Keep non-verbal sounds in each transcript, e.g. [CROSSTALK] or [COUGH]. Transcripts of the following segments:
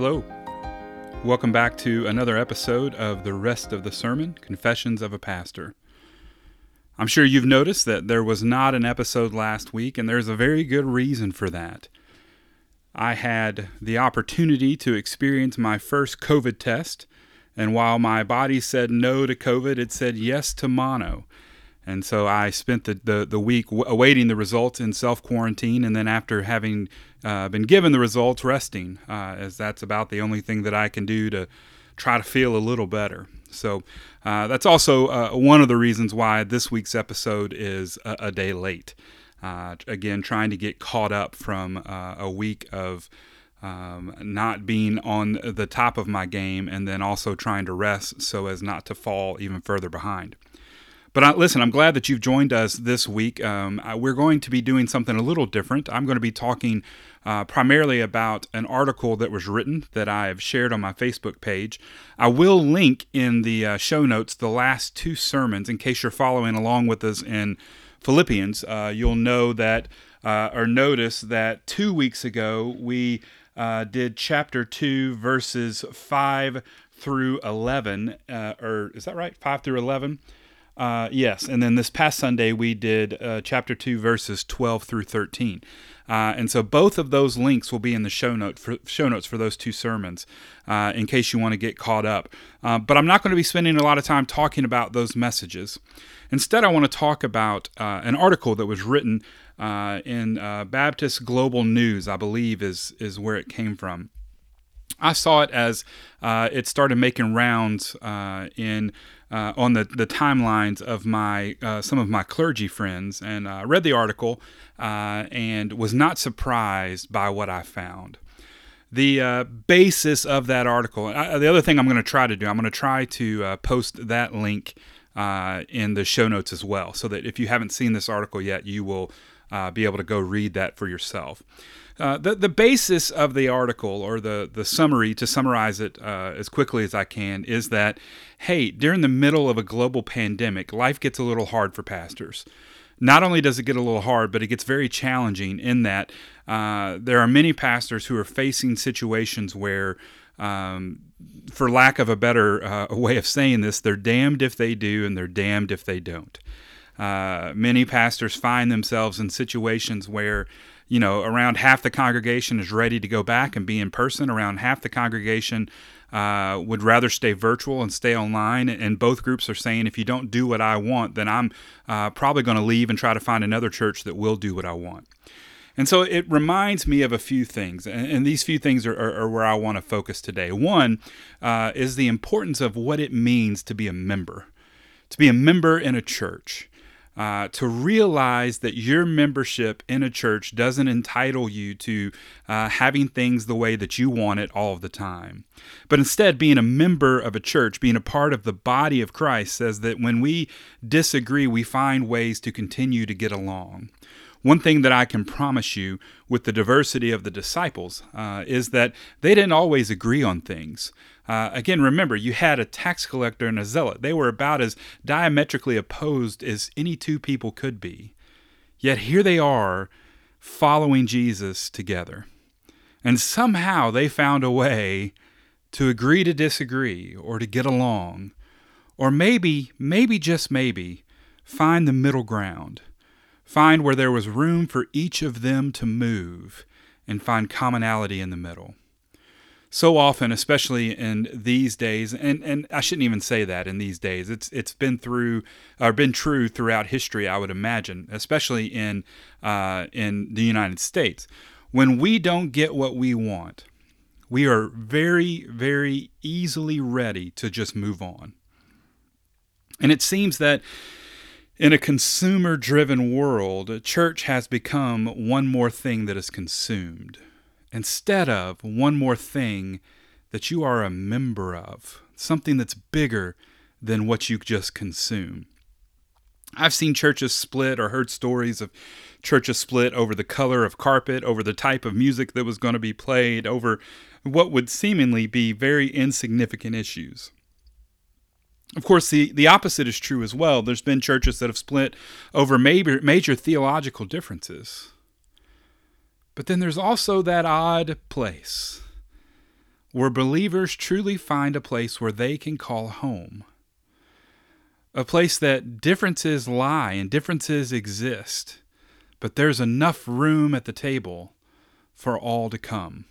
Hello. Welcome back to another episode of the rest of the sermon, Confessions of a Pastor. I'm sure you've noticed that there was not an episode last week, and there's a very good reason for that. I had the opportunity to experience my first COVID test, and while my body said no to COVID, it said yes to mono. And so I spent the, the, the week awaiting the results in self quarantine, and then after having uh, been given the results, resting, uh, as that's about the only thing that I can do to try to feel a little better. So uh, that's also uh, one of the reasons why this week's episode is a, a day late. Uh, again, trying to get caught up from uh, a week of um, not being on the top of my game and then also trying to rest so as not to fall even further behind. But uh, listen, I'm glad that you've joined us this week. Um, we're going to be doing something a little different. I'm going to be talking uh, primarily about an article that was written that I have shared on my Facebook page. I will link in the uh, show notes the last two sermons in case you're following along with us in Philippians. Uh, you'll know that uh, or notice that two weeks ago we uh, did chapter 2, verses 5 through 11. or is that right? 5 through 11. Uh, yes, and then this past Sunday we did uh, chapter 2, verses 12 through 13. Uh, and so both of those links will be in the show note for show notes for those two sermons, uh, in case you want to get caught up. Uh, but I'm not going to be spending a lot of time talking about those messages. Instead, I want to talk about uh, an article that was written in Baptist Global News, I believe is is where it came from. I saw it as it started making rounds in uh, on the, the timelines of my uh, some of my clergy friends, and uh, read the article uh, and was not surprised by what I found. The uh, basis of that article. I, the other thing I'm going to try to do, I'm going to try to uh, post that link in the show notes as well, so that if you haven't seen this article yet, you will be able to go read that for yourself. Uh, the the basis of the article or the the summary to summarize it uh, as quickly as I can is that hey during the middle of a global pandemic life gets a little hard for pastors. Not only does it get a little hard, but it gets very challenging in that uh, there are many pastors who are facing situations where um, for lack of a better uh, way of saying this, they're damned if they do and they're damned if they don't. Uh, many pastors find themselves in situations where you know, around half the congregation is ready to go back and be in person. Around half the congregation uh, would rather stay virtual and stay online. And both groups are saying, if you don't do what I want, then I'm uh, probably going to leave and try to find another church that will do what I want. And so it reminds me of a few things, and, these few things are, are, are, where I want to focus today. One uh, is the importance of what it means to be a member, to be a member in a church uh, to realize that your membership in a church doesn't entitle you to uh, having things the way that you want it all the time. But instead, being a member of a church, being a part of the body of Christ, says that when we disagree, we find ways to continue to get along. One thing that I can promise you with the diversity of the disciples uh, is that they didn't always agree on things. Uh, again, remember, you had a tax collector and a zealot. They were about as diametrically opposed as any two people could be. Yet here they are following Jesus together. And somehow they found a way to agree to disagree or to get along, or maybe, maybe just maybe, find the middle ground, find where there was room for each of them to move, and find commonality in the middle so often, especially in these days, and, and I shouldn't even say that in these days. It's it's been through or been true throughout history, I would imagine, especially in uh, in the United States. When we don't get what we want, we are very very easily ready to just move on. And it seems that in a consumer driven world, church has become one more thing that is consumed instead of one more thing that you are a member of, something that's bigger than what you just consume. I've seen churches split or heard stories of churches split over the color of carpet, over the type of music that was going to be played, over what would seemingly be very insignificant issues. Of course, the, the opposite is true as well. There's been churches that have split over major, major theological differences. But then there's also that odd place where believers truly find a place where they can call home. A place that differences lie and differences exist, but there's enough room at the table for all to come.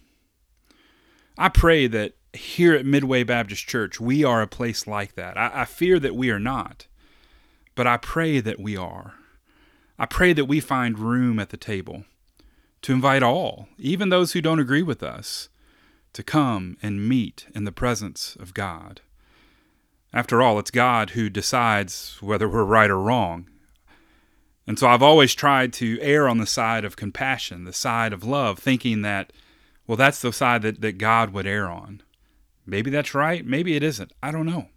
I pray that here at Midway Baptist Church, we are a place like that. I, I, fear that we are not, but I pray that we are. I pray that we find room at the table to invite all, even those who don't agree with us, to come and meet in the presence of God. After all, it's God who decides whether we're right or wrong. And so I've always tried to err on the side of compassion, the side of love, thinking that, well, that's the side that, that God would err on. Maybe that's right. Maybe it isn't. I don't know.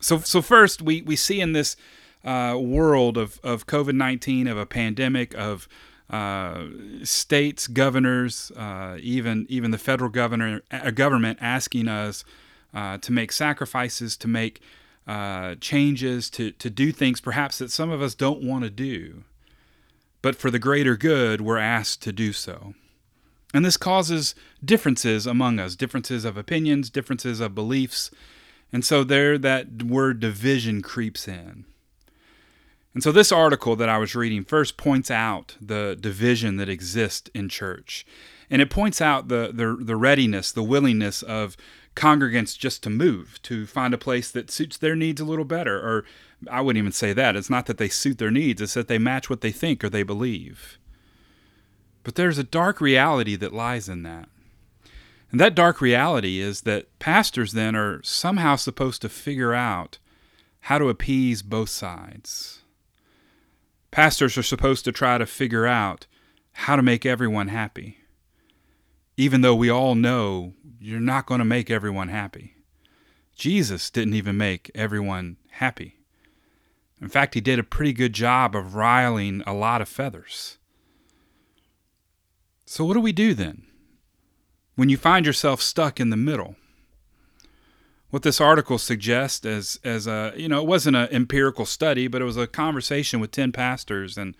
So, so first, we, we see in this uh, world of, of COVID 19, of a pandemic, of uh, states, governors, uh, even even the federal governor, uh, government asking us uh, to make sacrifices, to make changes, to to do things perhaps that some of us don't want to do, but for the greater good, we're asked to do so. And this causes differences among us, differences of opinions, differences of beliefs. And so there that word division creeps in. And so this article that I was reading first points out the division that exists in church. And it points out the, the, the readiness, the willingness of congregants just to move, to find a place that suits their needs a little better. Or I wouldn't even say that. It's not that they suit their needs, it's that they match what they think or they believe. But there's a dark reality that lies in that. And that dark reality is that pastors then are somehow supposed to figure out how to appease both sides. Pastors are supposed to try to figure out how to make everyone happy, even though we all know you're not going to make everyone happy. Jesus didn't even make everyone happy. In fact, he did a pretty good job of riling a lot of feathers. So, what do we do then when you find yourself stuck in the middle? What this article suggests as as a you know it wasn't an empirical study, but it was a conversation with ten pastors, and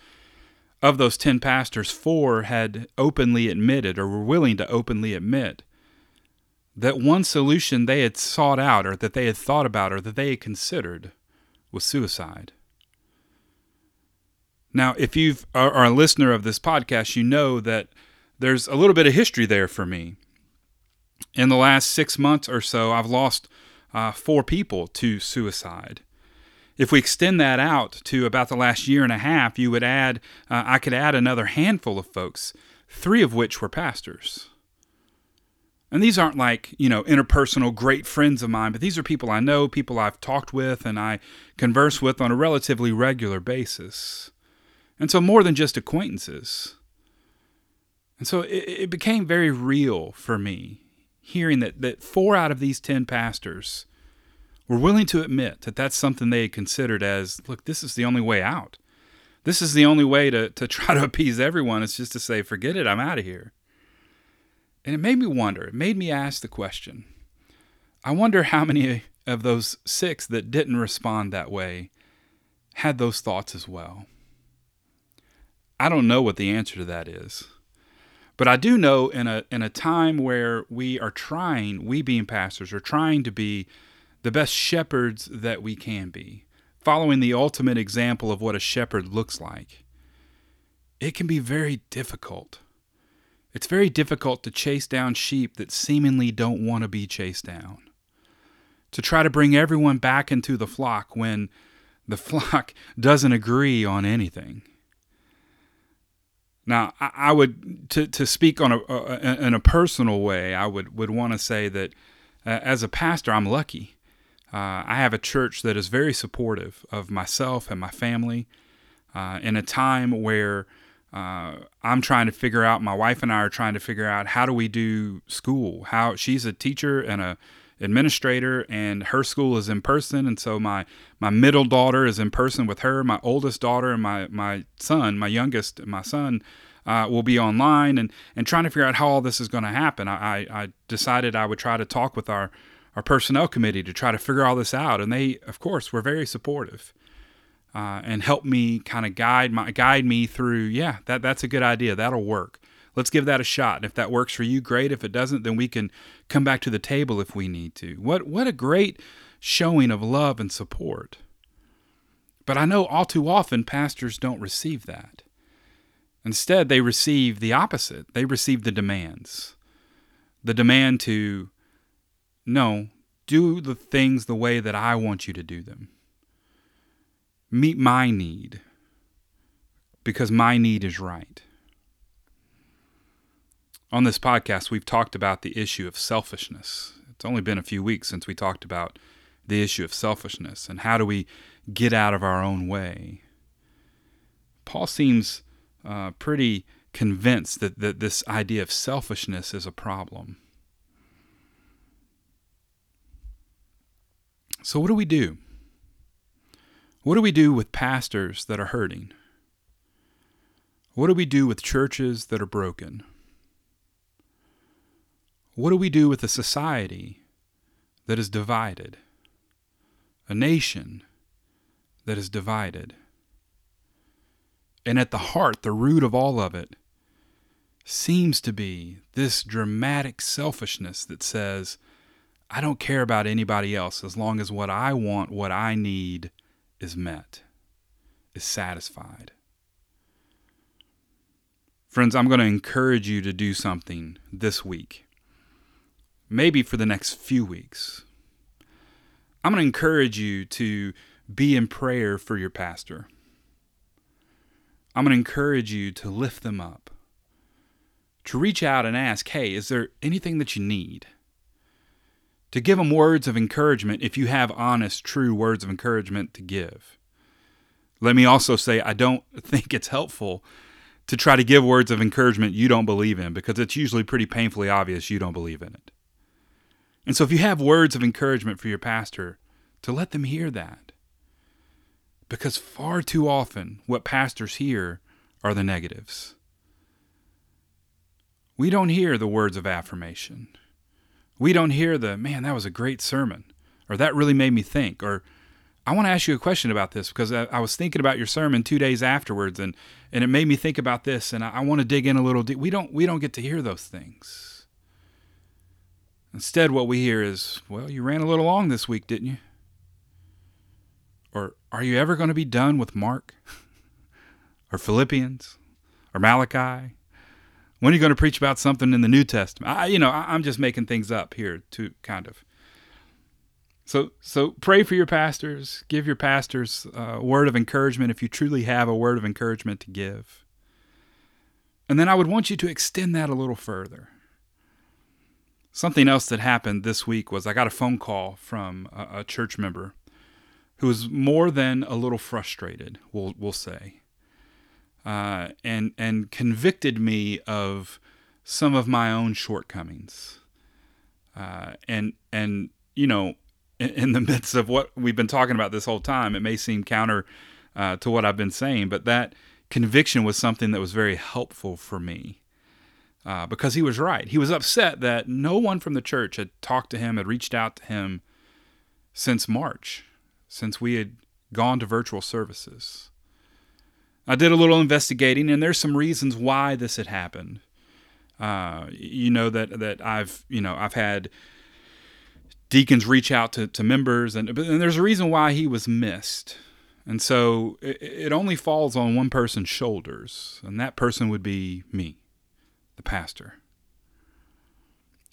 of those ten pastors, four had openly admitted or were willing to openly admit that one solution they had sought out, or that they had thought about, or that they had considered was suicide. Now, if you are a listener of this podcast, you know that there's a little bit of history there for me. In the last six months or so, I've lost uh, four people to suicide. If we extend that out to about the last year and a half, you would add, uh, I could add another handful of folks, three of which were pastors. And these aren't like, you know, interpersonal great friends of mine, but these are people I know, people I've talked with, and I converse with on a relatively regular basis. And so more than just acquaintances. And so it, it became very real for me hearing that, that four out of these 10 pastors were willing to admit that that's something they had considered as look, this is the only way out. This is the only way to, to [LAUGHS] try to appease everyone is just to say, forget it, I'm out of here. And it made me wonder, it made me ask the question I wonder how many of those six that didn't respond that way had those thoughts as well. I don't know what the answer to that is. But I do know in a in a time where we are trying, we being pastors, are trying to be the best shepherds that we can be, following the ultimate example of what a shepherd looks like. It can be very difficult. It's very difficult to chase down sheep that seemingly don't want to be chased down. To try to bring everyone back into the flock when the [LAUGHS] flock doesn't agree on anything. Now, I, I would to, to speak on a, in a personal way. I would would want to say that uh, as a pastor, I'm lucky. Uh, I have a church that is very supportive of myself and my family. Uh, in a time where uh, I'm trying to figure out, my wife and I are trying to figure out how do we do school. How she's a teacher and a administrator and her school is in person. And so my my middle daughter is in person with her. My oldest daughter and my my son my youngest my son uh, will be online and and trying to figure out how all this is going to happen. I, I decided I would try to talk with our our personnel committee to try to figure all this out. And they of course were very supportive uh, and helped me kind of guide my guide me through yeah that that's a good idea. That'll work let's give that a shot. And if that works for you, great. If it doesn't, then we can come back to the table if we need to. What what a great showing of love and support. But I know all too often pastors don't receive that. Instead, they receive the opposite. They receive the demands. The demand to, no, do the things the way that I want you to do them. Meet my need because my need is right. On this podcast, we've talked about the issue of selfishness. It's only been a few weeks since we talked about the issue of selfishness and how do we get out of our own way. Paul seems uh, pretty convinced that, that this idea of selfishness is a problem. So, what do we do? What do we do with pastors that are hurting? What do we do with churches that are broken? What do we do with a society that is divided? A nation that is divided? And at the heart, the root of all of it, seems to be this dramatic selfishness that says, I don't care about anybody else as long as what I want, what I need, is met, is satisfied. Friends, I'm going to encourage you to do something this week, maybe for the next few weeks. I'm going to encourage you to be in prayer for your pastor. I'm going to encourage you to lift them up, to reach out and ask, hey, is there anything that you need? To give them words of encouragement if you have honest, true words of encouragement to give. Let me also say, I don't [LAUGHS] think it's helpful to try to give words of encouragement you don't believe in because it's usually pretty painfully obvious you don't believe in it. And so if you have words of encouragement for your pastor, to let them hear that. Because far too often what pastors hear are the negatives. We don't hear the words of affirmation. We don't hear the, man, that was a great sermon, or that really made me think, or I want to ask you a question about this because I, I, was thinking about your sermon two days afterwards, and and it made me think about this, and I, I want to dig in a little. Deep. We don't we don't get to hear those things. Instead, what we hear is, "Well, you ran a little long this week, didn't you?" Or, "Are you ever going to be done with Mark, [LAUGHS] or Philippians, or Malachi? When are you going to preach about something in the New Testament?" I, you know, I, I'm just making things up here to kind of so, so pray for your pastors. Give your pastors a word of encouragement if you truly have a word of encouragement to give. And then I would want you to extend that a little further. Something else that happened this week was I got a phone call from a, a church member who was more than a little frustrated, we'll, we'll say, uh, and, and convicted me of some of my own shortcomings. Uh, and, and, you know, in the [LAUGHS] midst of what we've been talking about this whole time. It may seem counter uh, to what I've been saying, but that conviction was something that was very helpful for me uh, because he was right. He was upset that no one from the church had talked to him, had reached out to him since March, since we had gone to virtual services. I did a little investigating, and there's some reasons why this had happened. Uh, you know that that I've you know I've had deacons reach out to, to members, and, and there's a reason why he was missed. And so it, it only falls on one person's shoulders, and that person would be me, the pastor.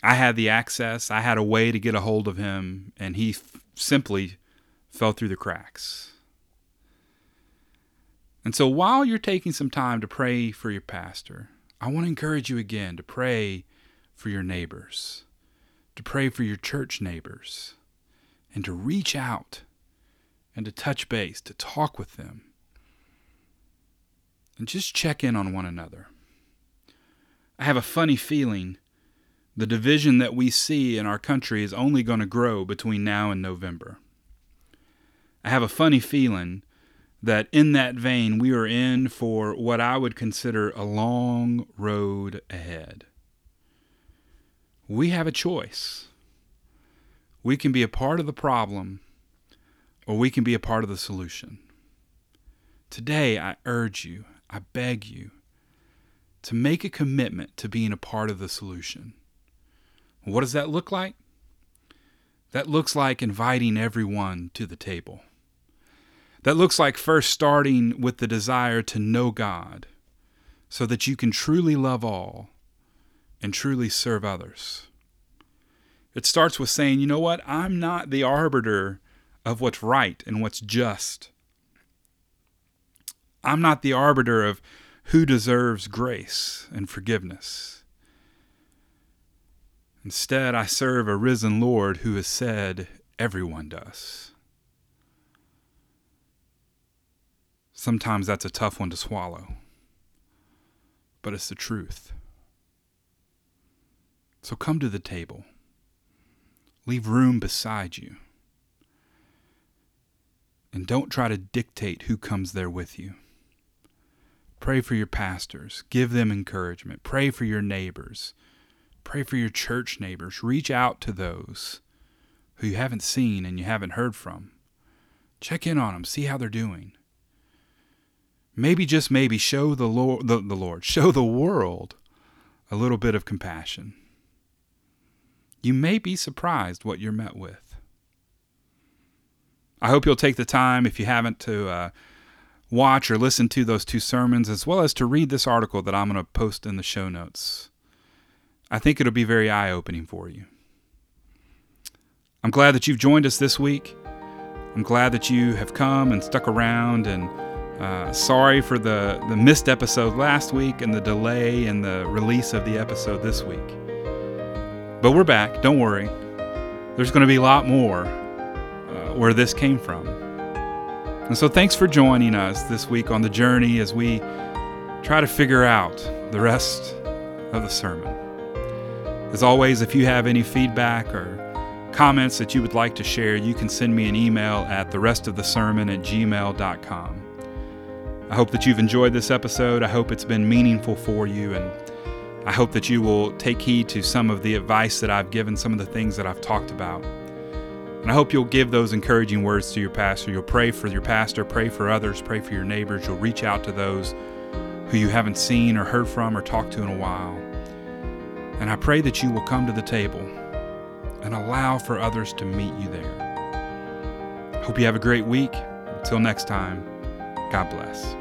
I had the access, I had a way to get a hold of him, and he f- simply fell through the cracks. And so while you're taking some time to pray for your pastor, I want to encourage you again to pray for your neighbors to pray for your church neighbors, and to reach out and to touch base, to talk with them, and just check in on one another. I have a funny feeling the division that we see in our country is only going to grow between now and November. I have a funny feeling that in that vein we are in for what I would consider a long road ahead we have a choice. We can be a part of the problem or we can be a part of the solution. Today, I urge you, I beg you, to make a commitment to being a part of the solution. What does that look like? That looks like inviting everyone to the table. That looks like first starting with the desire to know God so that you can truly love all and truly serve others. It starts with saying, you know what? I'm not the arbiter of what's right and what's just. I'm not the arbiter of who deserves grace and forgiveness. Instead, I serve a risen Lord who has said, everyone does. Sometimes that's a tough one to swallow, but it's the truth. So come to the table. Leave room beside you. And don't try to dictate who comes there with you. Pray for your pastors. Give them encouragement. Pray for your neighbors. Pray for your church neighbors. Reach out to those who you haven't seen and you haven't heard from. Check in on them. See how they're doing. Maybe just maybe show the Lord, the, the Lord, show the world a little bit of compassion you may be surprised what you're met with. I hope you'll take the time, if you haven't, to uh, watch or listen to those two sermons, as well as to read this article that I'm going to post in the show notes. I think it'll be very eye opening for you. I'm glad that you've joined us this week. I'm glad that you have come and stuck around, and uh, sorry for the, the missed episode last week and the delay in the release of the episode this week. But we're back. Don't worry. There's going to be a lot more uh, where this came from. And so, thanks for joining us this week on the journey as we try to figure out the rest of the sermon. As always, if you have any feedback or comments that you would like to share, you can send me an email at the rest of the sermon at gmail.com. I hope that you've enjoyed this episode. I hope it's been meaningful for you and I hope that you will take heed to some of the advice that I've given, some of the things that I've talked about. And I hope you'll give those encouraging words to your pastor. You'll pray for your pastor, pray for others, pray for your neighbors. You'll reach out to those who you haven't seen or heard from or talked to in a while. And I pray that you will come to the table and allow for others to meet you there. Hope you have a great week. Until next time, God bless.